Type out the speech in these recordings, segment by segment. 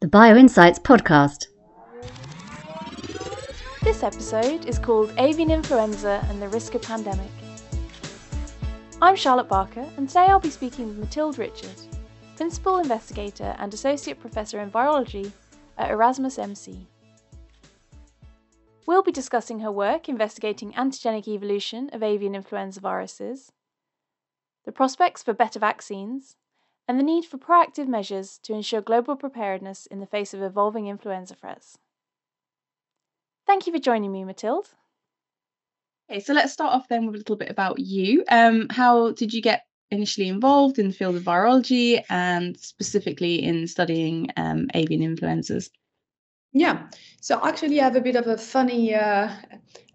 The BioInsights podcast. Episode is called Avian Influenza and the Risk of Pandemic. I'm Charlotte Barker, and today I'll be speaking with Mathilde Richard, Principal Investigator and Associate Professor in Virology at Erasmus MC. We'll be discussing her work investigating antigenic evolution of avian influenza viruses, the prospects for better vaccines, and the need for proactive measures to ensure global preparedness in the face of evolving influenza threats. Thank you for joining me, Mathilde. Okay, so let's start off then with a little bit about you. Um, how did you get initially involved in the field of virology and specifically in studying um, avian influenzas? Yeah, so actually, I have a bit of a funny, uh,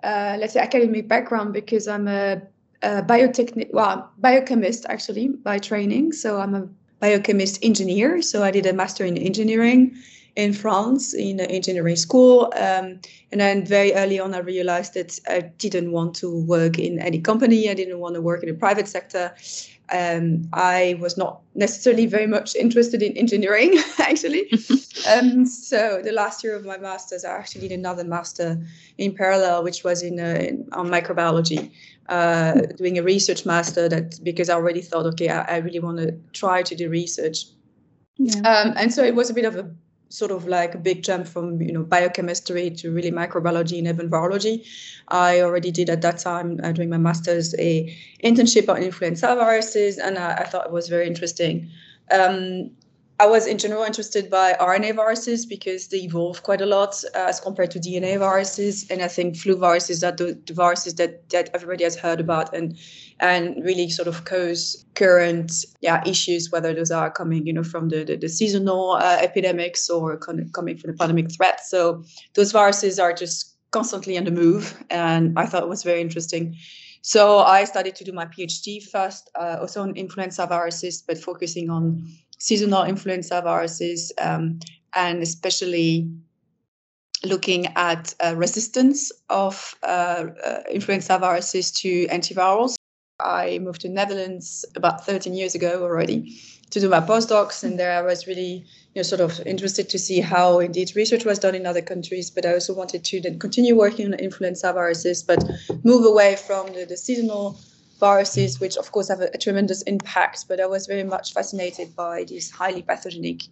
uh, let's say, academic background because I'm a, a biotechni- well, biochemist actually by training. So I'm a biochemist engineer. So I did a master in engineering in France in an engineering school. Um, and then very early on, I realized that I didn't want to work in any company. I didn't want to work in the private sector. Um, I was not necessarily very much interested in engineering, actually. um, so the last year of my master's, I actually did another master in parallel, which was in, uh, in on microbiology uh, doing a research master that because I already thought, okay, I, I really want to try to do research. Yeah. Um, and so it was a bit of a sort of like a big jump from you know biochemistry to really microbiology and even virology. I already did at that time uh, during my master's a internship on influenza viruses, and I, I thought it was very interesting. Um, I was in general interested by RNA viruses because they evolve quite a lot uh, as compared to DNA viruses, and I think flu viruses are the, the, viruses that that everybody has heard about and and really sort of cause current yeah issues, whether those are coming you know from the the, the seasonal uh, epidemics or coming from the pandemic threat. So those viruses are just constantly on the move, and I thought it was very interesting. So I started to do my PhD first, uh, also on influenza viruses, but focusing on seasonal influenza viruses, um, and especially looking at uh, resistance of uh, uh, influenza viruses to antivirals. I moved to Netherlands about 13 years ago already to do my postdocs, and there I was really, you know, sort of interested to see how indeed research was done in other countries. But I also wanted to then continue working on influenza viruses, but move away from the, the seasonal viruses, which of course have a, a, tremendous impact. But I was very much fascinated by these highly pathogenic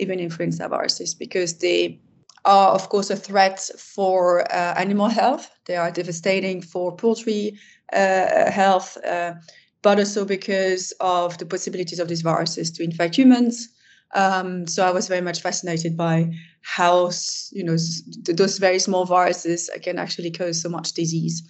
even influenza viruses because they are, of course, a threat for uh, animal health. They are devastating for poultry uh, health, uh, but also because of the possibilities of these viruses to infect humans. Um, so I was very much fascinated by how you know those very small viruses can actually cause so much disease.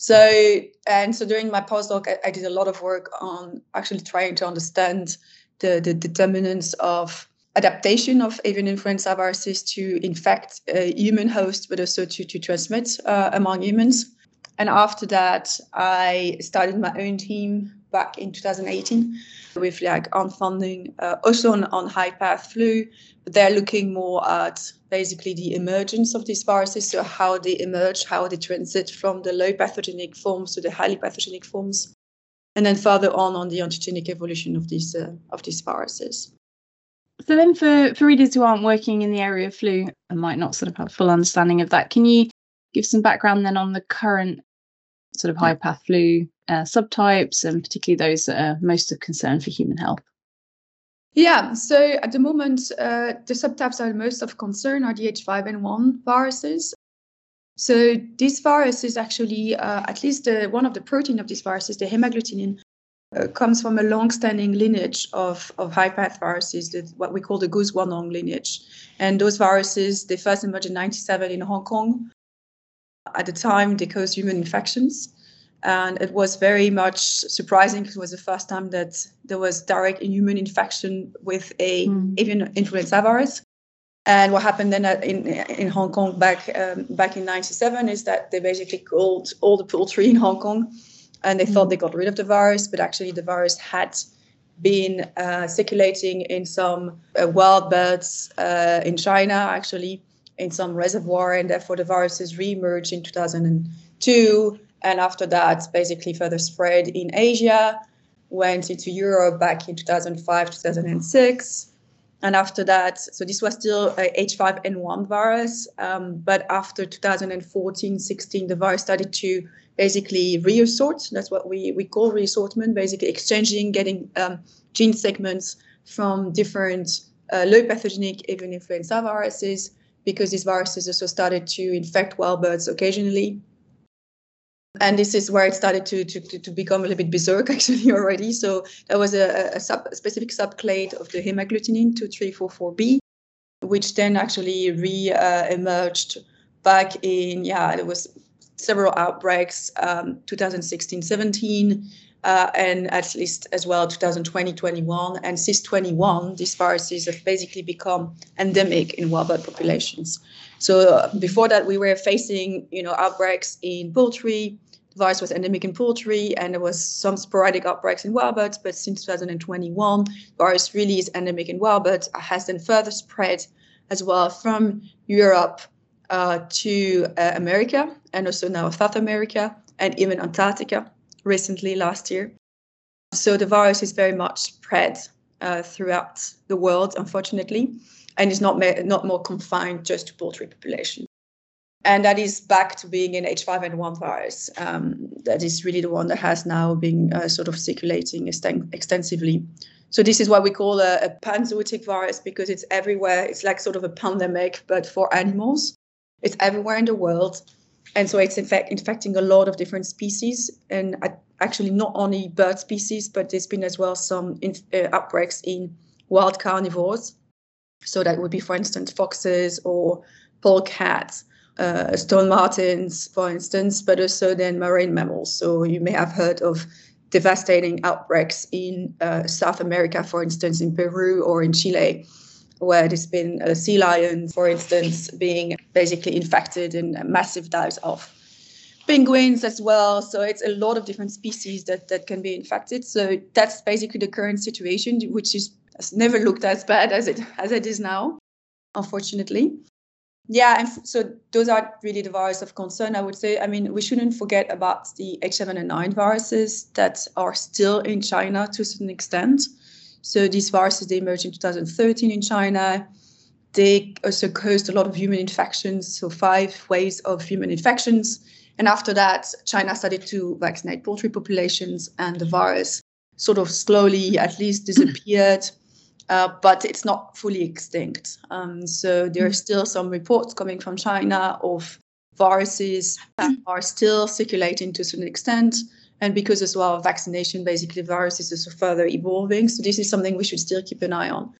So, and so during my postdoc, I, I, did a lot of work on actually trying to understand the, the determinants of adaptation of avian influenza viruses to infect human host, but also to, to transmit uh, among humans. And after that, I started my own team back in 2018 with like on funding, uh, also on, on high path flu, but they're looking more at basically the emergence of these viruses, so how they emerge, how they transit from the low pathogenic forms to the highly pathogenic forms, and then further on on the antigenic evolution of these uh, of these viruses. So then, for for readers who aren't working in the area of flu and might not sort of have full understanding of that, can you give some background then on the current sort of high path flu uh, subtypes and particularly those that are most of concern for human health? Yeah, so at the moment, uh, the subtypes are most of concern are the H5N1 viruses. So this virus is actually, uh, at least uh, one of the protein of this virus is the hemagglutinin, uh, comes from a long-standing lineage of, of high-path viruses, that what we call the Guanong lineage. And those viruses, they first emerged in 97 in Hong Kong. At the time, they caused human infections and it was very much surprising because it was the first time that there was direct human infection with a mm. avian influenza virus. And what happened then in in Hong Kong back um, back in '97 is that they basically killed all the poultry in Hong Kong, and they thought they got rid of the virus, but actually the virus had been uh, circulating in some uh, wild birds uh, in China, actually in some reservoir, and therefore the viruses re-emerged in 2002. And after that, basically further spread in Asia, went into Europe back in 2005, 2006. And after that, so this was still a H5N1 virus, um, but after 2014, 16, the virus started to basically reassort. That's what we, we call reassortment, basically exchanging, getting um, gene segments from different uh, low pathogenic avian influenza viruses, because these viruses also started to infect wild birds occasionally. And this is where it started to, to, to become a little bit berserk actually already. So there was a, a, sub, specific subclade of the hemagglutinin 2344B, which then actually re-emerged uh, back in, yeah, there was several outbreaks, um, 2016, 17, uh, and at least as well 2020, 21. And since 21, these viruses have basically become endemic in wild populations. So uh, before that, we were facing, you know, outbreaks in poultry. The virus was endemic in poultry, and there was some sporadic outbreaks in wild birds. But since 2021, the virus really is endemic in wild birds. Has then further spread as well from Europe uh, to uh, America and also now South America and even Antarctica recently last year. So the virus is very much spread uh, throughout the world, unfortunately, and is not ma- not more confined just to poultry population. And that is back to being an H5N1 virus. Um, that is really the one that has now been uh, sort of circulating extensively. So this is what we call a, a panzootic virus because it's everywhere. It's like sort of a pandemic, but for animals. It's everywhere in the world. And so it's in fact infecting a lot of different species, and actually not only bird species, but there's been as well some in, uh, outbreaks in wild carnivores. So that would be, for instance, foxes or polecats, uh, stone martens, for instance, but also then marine mammals. So you may have heard of devastating outbreaks in uh, South America, for instance, in Peru or in Chile, where there's been a sea lion, for instance, being basically infected and massive dives of penguins as well. So it's a lot of different species that, that can be infected. So that's basically the current situation, which is has never looked as bad as it as it is now, unfortunately. Yeah, and so those are really the viruses of concern. I would say. I mean, we shouldn't forget about the H7N9 viruses that are still in China to a certain extent. So these viruses they emerged in 2013 in China. They also caused a lot of human infections, so five waves of human infections. And after that, China started to vaccinate poultry populations, and the virus sort of slowly, at least, disappeared. Uh, but it's not fully extinct. Um, so there are still some reports coming from China of viruses that are still circulating to a certain extent. And because as well vaccination basically viruses is further evolving. So this is something we should still keep an eye on.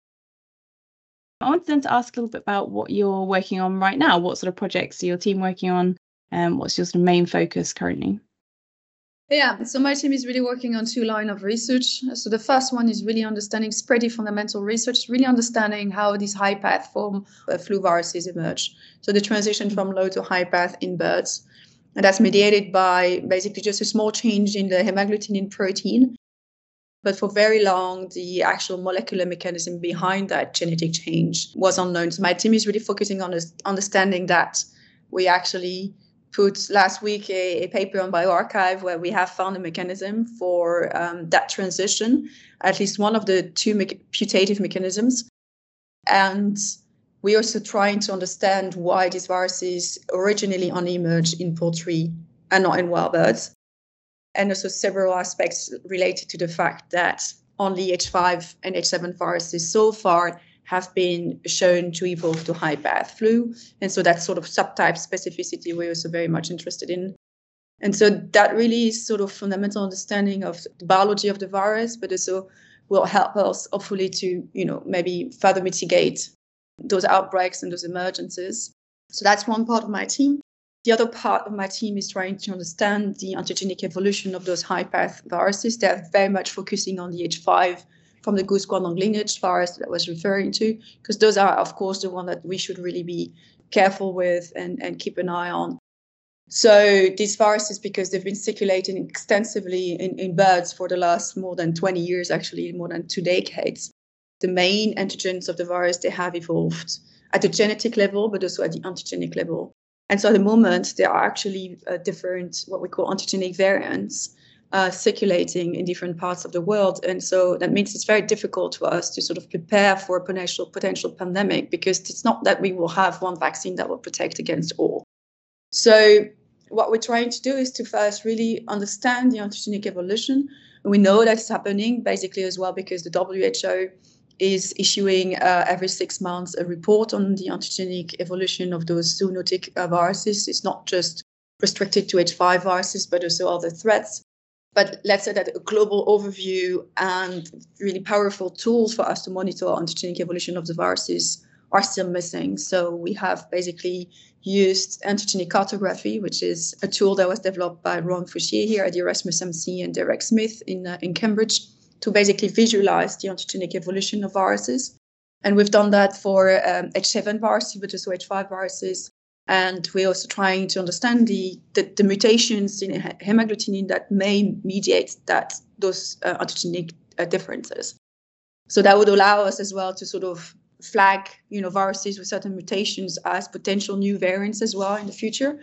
I wanted then to ask a little bit about what you're working on right now. What sort of projects are your team working on? And um, what's your sort of main focus currently yeah, so my team is really working on two lines of research. So the first one is really understanding pretty fundamental research, really understanding how these high path form uh, flu viruses emerge. So the transition from low to high path in birds. And that's mediated by basically just a small change in the hemagglutinin protein. But for very long, the actual molecular mechanism behind that genetic change was unknown. So my team is really focusing on understanding that. We actually put last week a, a paper on bioRxiv where we have found a mechanism for um, that transition, at least one of the two me- putative mechanisms. And we're also trying to understand why these viruses originally only emerged in poultry and not in wild birds. And also several aspects related to the fact that only H5 and H7 viruses so far have been shown to evolve to high path flu. And so that sort of subtype specificity we're also very much interested in. And so that really is sort of fundamental understanding of the biology of the virus, but also will help us hopefully to, you know, maybe further mitigate those outbreaks and those emergencies. So that's one part of my team. The other part of my team is trying to understand the antigenic evolution of those high path viruses. They're very much focusing on the H5 from the goose guandong lineage virus that was referring to, because those are, of course, the one that we should really be careful with and, and keep an eye on. So these viruses, because they've been circulating extensively in, in birds for the last more than 20 years, actually more than two decades, the main antigens of the virus, they have evolved at the genetic level, but also at the antigenic level. And so at the moment, there are actually uh, different, what we call antigenic variants uh, circulating in different parts of the world. And so that means it's very difficult for us to sort of prepare for a potential, potential pandemic because it's not that we will have one vaccine that will protect against all. So what we're trying to do is to first really understand the antigenic evolution. We know that's happening basically as well because the WHO is issuing uh, every six months a report on the antigenic evolution of those zoonotic uh, viruses. It's not just restricted to H5 viruses, but also other threats. But let's say that a global overview and really powerful tools for us to monitor antigenic evolution of the viruses are still missing. So we have basically used antigenic cartography, which is a tool that was developed by Ron Fouchier here at Erasmus MC and Derek Smith in, uh, in Cambridge to basically visualize the antigenic evolution of viruses. And we've done that for um, H7 viruses, but also H5 viruses. And we're also trying to understand the, the, the mutations in hemagglutinin that may mediate that those uh, antigenic uh, differences. So that would allow us as well to sort of flag, you know, viruses with certain mutations as potential new variants as well in the future.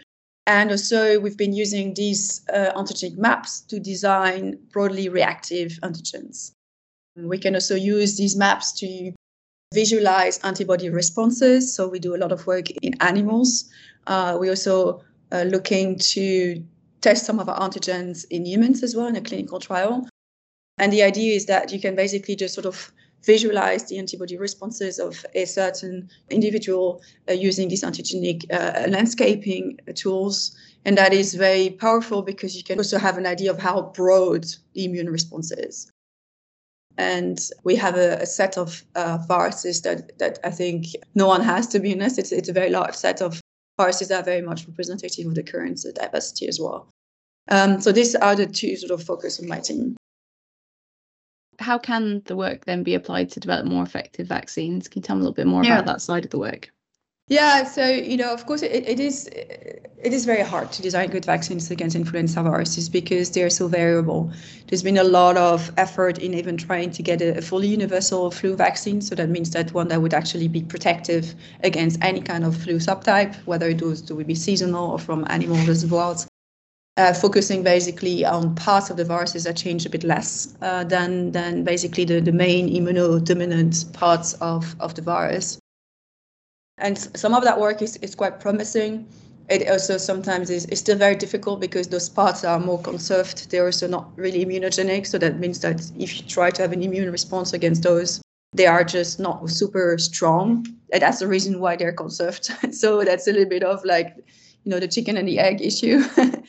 And also, we've been using these uh, antigenic maps to design broadly reactive antigens. We can also use these maps to visualize antibody responses. So we do a lot of work in animals. Uh, we're also uh, looking to test some of our antigens in humans as well in a clinical trial. And the idea is that you can basically just sort of visualize the antibody responses of a certain individual uh, using these antigenic uh, landscaping tools. And that is very powerful because you can also have an idea of how broad the immune response is. And we have a, a set of uh, viruses that, that I think no one has, to be honest. It's, it's a very large set of viruses that are very much representative of the current diversity as well. Um, so these are the two sort of focus of my team how can the work then be applied to develop more effective vaccines? Can you tell me a little bit more yeah. about that side of the work? Yeah, so you know, of course, it, it is it is very hard to design good vaccines against influenza viruses because they are so variable. There's been a lot of effort in even trying to get a, a fully universal flu vaccine. So that means that one that would actually be protective against any kind of flu subtype, whether it was to be seasonal or from animal reservoirs uh, focusing basically on parts of the viruses that change a bit less uh, than than basically the, the main immunodominant parts of, of the virus. And some of that work is, is quite promising. It also sometimes is, is still very difficult because those parts are more conserved. They're also not really immunogenic. So that means that if you try to have an immune response against those, they are just not super strong. And that's the reason why they're conserved. so that's a little bit of like, you know, the chicken and the egg issue.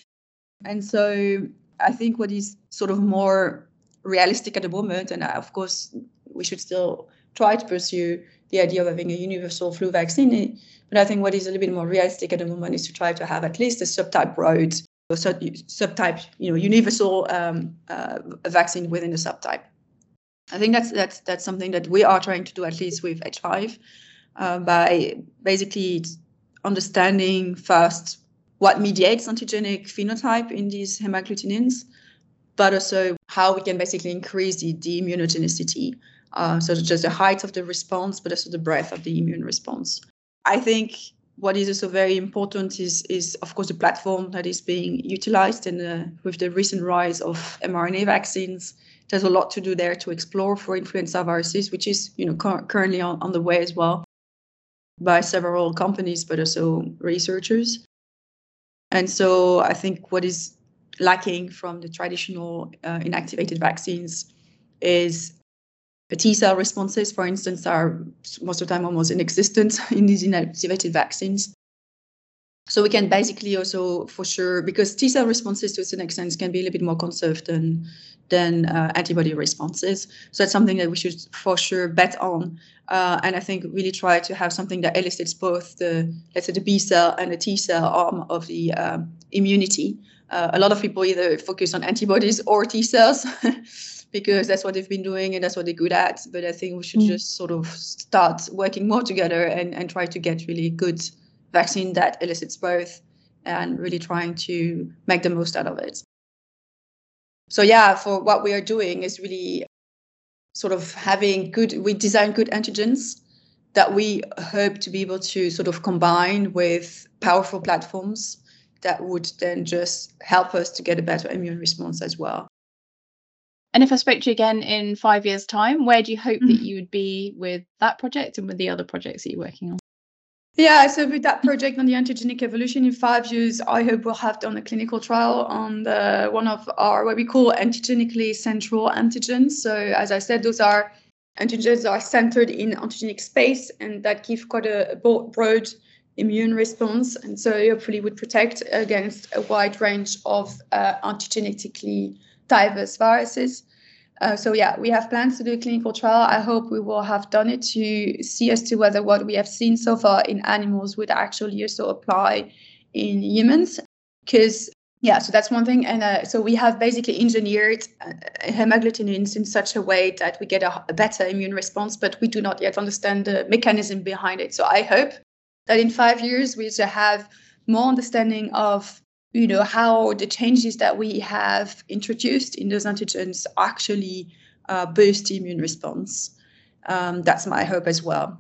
And so I think what is sort of more realistic at the moment, and uh, of course, we should still try to pursue the idea of having a universal flu vaccine. But I think what is a little bit more realistic at the moment is to try to have at least a subtype road, or subtype, you know, universal um, uh, vaccine within a subtype. I think that's that's that's something that we are trying to do at least with H5 uh, by basically understanding first what mediates antigenic phenotype in these hemagglutinins, but also how we can basically increase the, the immunogenicity. Uh, so just the height of the response, but also the breadth of the immune response. I think what is also very important is, is of course, the platform that is being utilized. And with the recent rise of mRNA vaccines, there's a lot to do there to explore for influenza viruses, which is you know cu- currently on, on the way as well by several companies, but also researchers. And so I think what is lacking from the traditional uh, inactivated vaccines is T cell responses, for instance, are most of the time almost inexistent in these inactivated vaccines. So we can basically also, for sure, because T cell responses to a certain extent can be a little bit more conserved than than uh, antibody responses. So that's something that we should for sure bet on. Uh, and I think really try to have something that elicits both the, let's say, the B cell and the T cell arm of the um, immunity. Uh, a lot of people either focus on antibodies or T cells because that's what they've been doing and that's what they're good at. But I think we should mm. just sort of start working more together and, and try to get really good vaccine that elicits both and really trying to make the most out of it. So yeah, for what we are doing is really sort of having good we design good antigens that we hope to be able to sort of combine with powerful platforms that would then just help us to get a better immune response as well. And if I spoke to you again in five years' time, where do you hope mm-hmm. that you would be with that project and with the other projects that you're working on? Yeah, so with that project on the antigenic evolution in five years, I hope we'll have done a clinical trial on the one of our what we call antigenically central antigens. So as I said, those are antigens that are centered in antigenic space and that give quite a broad immune response, and so hopefully would protect against a wide range of uh, antigenetically diverse viruses. Uh, so yeah, we have plans to do a clinical trial. I hope we will have done it to see as to whether what we have seen so far in animals would actually also apply in humans. Because yeah, so that's one thing. And uh, so we have basically engineered uh, hemagglutinins in such a way that we get a, a better immune response, but we do not yet understand the mechanism behind it. So I hope that in five years we should have more understanding of you know how the changes that we have introduced in those antigens actually uh, boost the immune response. Um, that's my hope as well.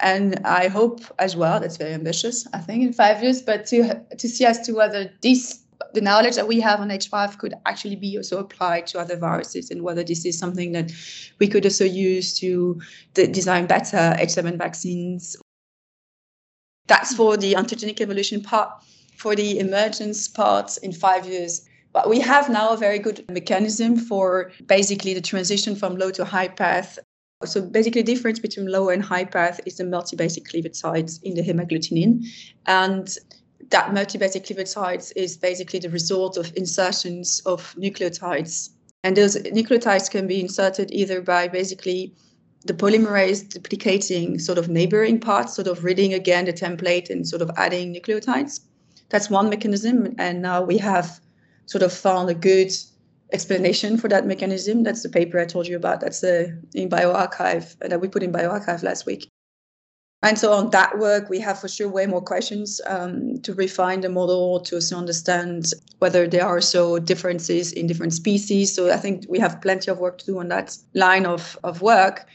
And I hope as well, that's very ambitious, I think, in five years, but to to see as to whether this the knowledge that we have on H5 could actually be also applied to other viruses and whether this is something that we could also use to design better H7 vaccines. That's for the antigenic evolution part for the emergence part in five years. But we have now a very good mechanism for basically the transition from low to high path. So basically, the difference between low and high path is the multi-basic cleavage sites in the hemagglutinin, And that multi-basic cleavage sites is basically the result of insertions of nucleotides. And those nucleotides can be inserted either by basically the polymerase duplicating sort of neighboring parts, sort of reading again the template and sort of adding nucleotides that's one mechanism. And now we have sort of found a good explanation for that mechanism. That's the paper I told you about. That's the in bioRxiv that we put in bioarchive last week. And so on that work, we have for sure way more questions um, to refine the model to also understand whether there are so differences in different species. So I think we have plenty of work to do on that line of, of work.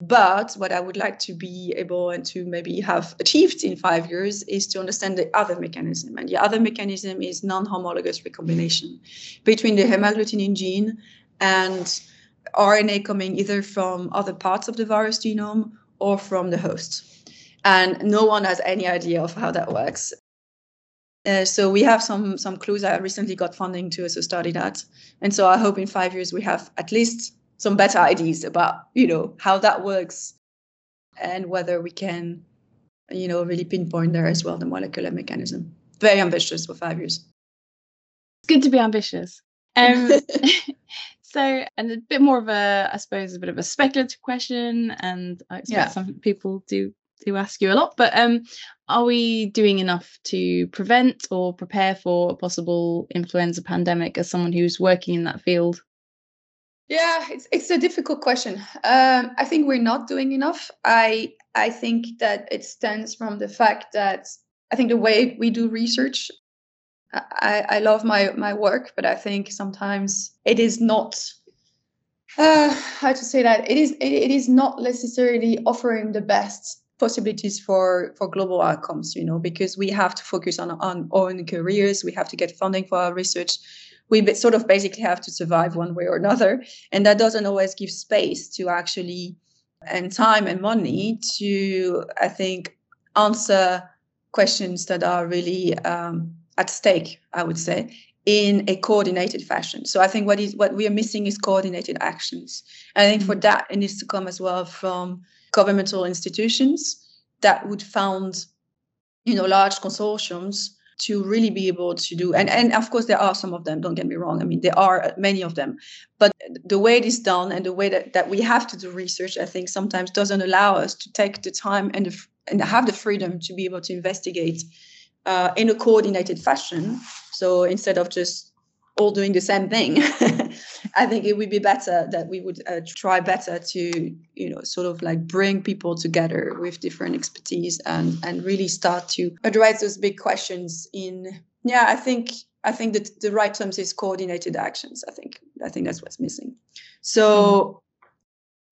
But what I would like to be able and to maybe have achieved in five years is to understand the other mechanism. And the other mechanism is non homologous recombination between the hemagglutinin gene and RNA coming either from other parts of the virus genome or from the host. And no one has any idea of how that works. Uh, so we have some some clues. I recently got funding to also study that, and so I hope in five years we have at least some better ideas about you know how that works and whether we can you know really pinpoint there as well the molecular mechanism. Very ambitious for five years. It's good to be ambitious. Um, so and a bit more of a i suppose a bit of a speculative question and i expect yeah. some people do do ask you a lot but um are we doing enough to prevent or prepare for a possible influenza pandemic as someone who's working in that field yeah, it's it's a difficult question. Um, I think we're not doing enough. I I think that it stems from the fact that I think the way we do research. I, I love my my work, but I think sometimes it is not. Uh, how to say that it is it, it is not necessarily offering the best possibilities for for global outcomes. You know, because we have to focus on on own careers. We have to get funding for our research we sort of basically have to survive one way or another. And that doesn't always give space to actually, and time and money to, I think, answer questions that are really um, at stake, I would say, in a coordinated fashion. So I think what is what we are missing is coordinated actions. And I think for mm-hmm. that it needs to come as well from governmental institutions that would found, you know, large consortiums to really be able to do and and of course there are some of them don't get me wrong i mean there are many of them but the way it is done and the way that, that we have to do research i think sometimes doesn't allow us to take the time and the, and have the freedom to be able to investigate uh, in a coordinated fashion. So instead of just all doing the same thing I think it would be better that we would uh, try better to, you know, sort of like bring people together with different expertise and and really start to address those big questions. In yeah, I think I think that the right term is coordinated actions. I think I think that's what's missing. So.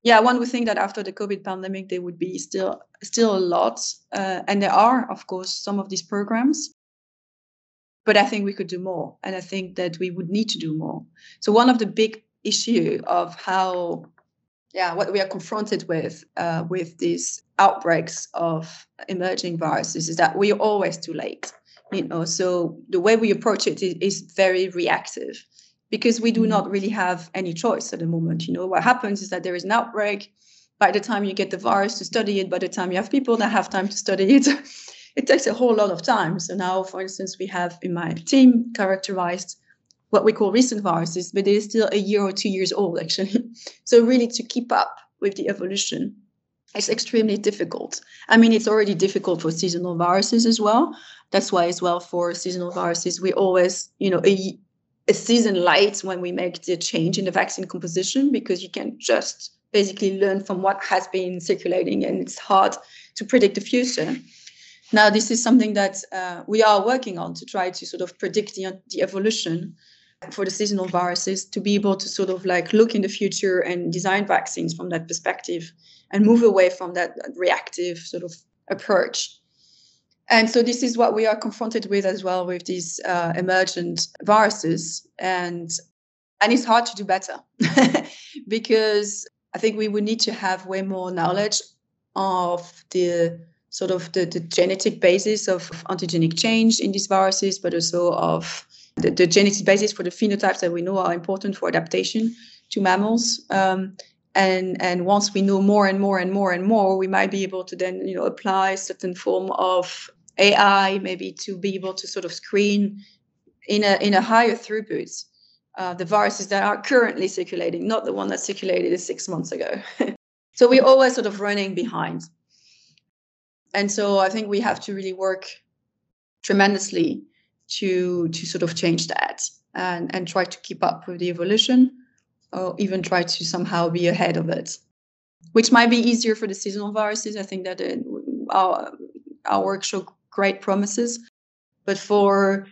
Yeah, one would think that after the COVID pandemic, there would be still still a lot, uh, and there are, of course, some of these programs but I think we could do more, and I think that we would need to do more. So one of the big issue of how, yeah, what we are confronted with uh, with these outbreaks of emerging viruses is that we are always too late. You know, so the way we approach it is, is very reactive because we do mm-hmm. not really have any choice at the moment. You know, what happens is that there is an outbreak. By the time you get the virus to study it, by the time you have people that have time to study it, it takes a whole lot of time. So now, for instance, we have in my team characterized what we call recent viruses, but they're still a year or two years old, actually. so really to keep up with the evolution is extremely difficult. I mean, it's already difficult for seasonal viruses as well. That's why, as well, for seasonal viruses, we always, you know, a, a season late when we make the change in the vaccine composition because you can just basically learn from what has been circulating and it's hard to predict the future. Now, this is something that uh, we are working on to try to sort of predict the, the evolution for the seasonal viruses to be able to sort of like look in the future and design vaccines from that perspective and move away from that reactive sort of approach. And so this is what we are confronted with as well with these uh, emergent viruses, and and it's hard to do better because I think we would need to have way more knowledge of the sort of the, the genetic basis of antigenic change in these viruses, but also of the, the, genetic basis for the phenotypes that we know are important for adaptation to mammals. Um, and and once we know more and more and more and more, we might be able to then you know apply certain form of AI, maybe to be able to sort of screen in a in a higher throughput uh, the viruses that are currently circulating, not the one that circulated six months ago. so we're always sort of running behind and so I think we have to really work tremendously to to sort of change that and and try to keep up with the evolution or even try to somehow be ahead of it which might be easier for the seasonal viruses. I think that it, our our work show great promises. But for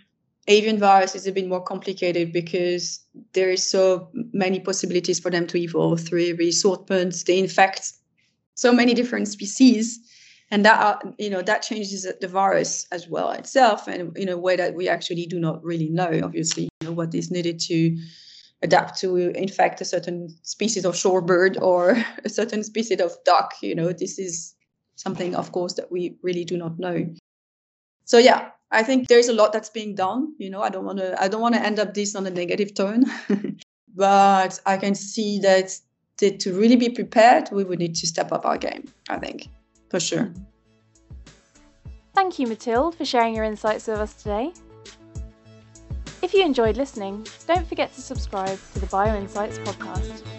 avian virus is a bit more complicated because there is so many possibilities for them to evolve through reassortment they infect so many different species and that uh, you know that changes the virus as well itself. And in a way that we actually do not really know obviously you know what is needed to adapt to infect a certain species of shorebird or a certain species of duck you know this is something of course that we really do not know. So yeah i think there's a lot that's being done you know. I don't want to i don't want to end up this on a negative tone but i can see that to, to really be prepared we would need to step up our game i think for sure. Thank you, Mathilde, for sharing your insights with us today. If you enjoyed listening, don't forget to subscribe to the BioInsights podcast.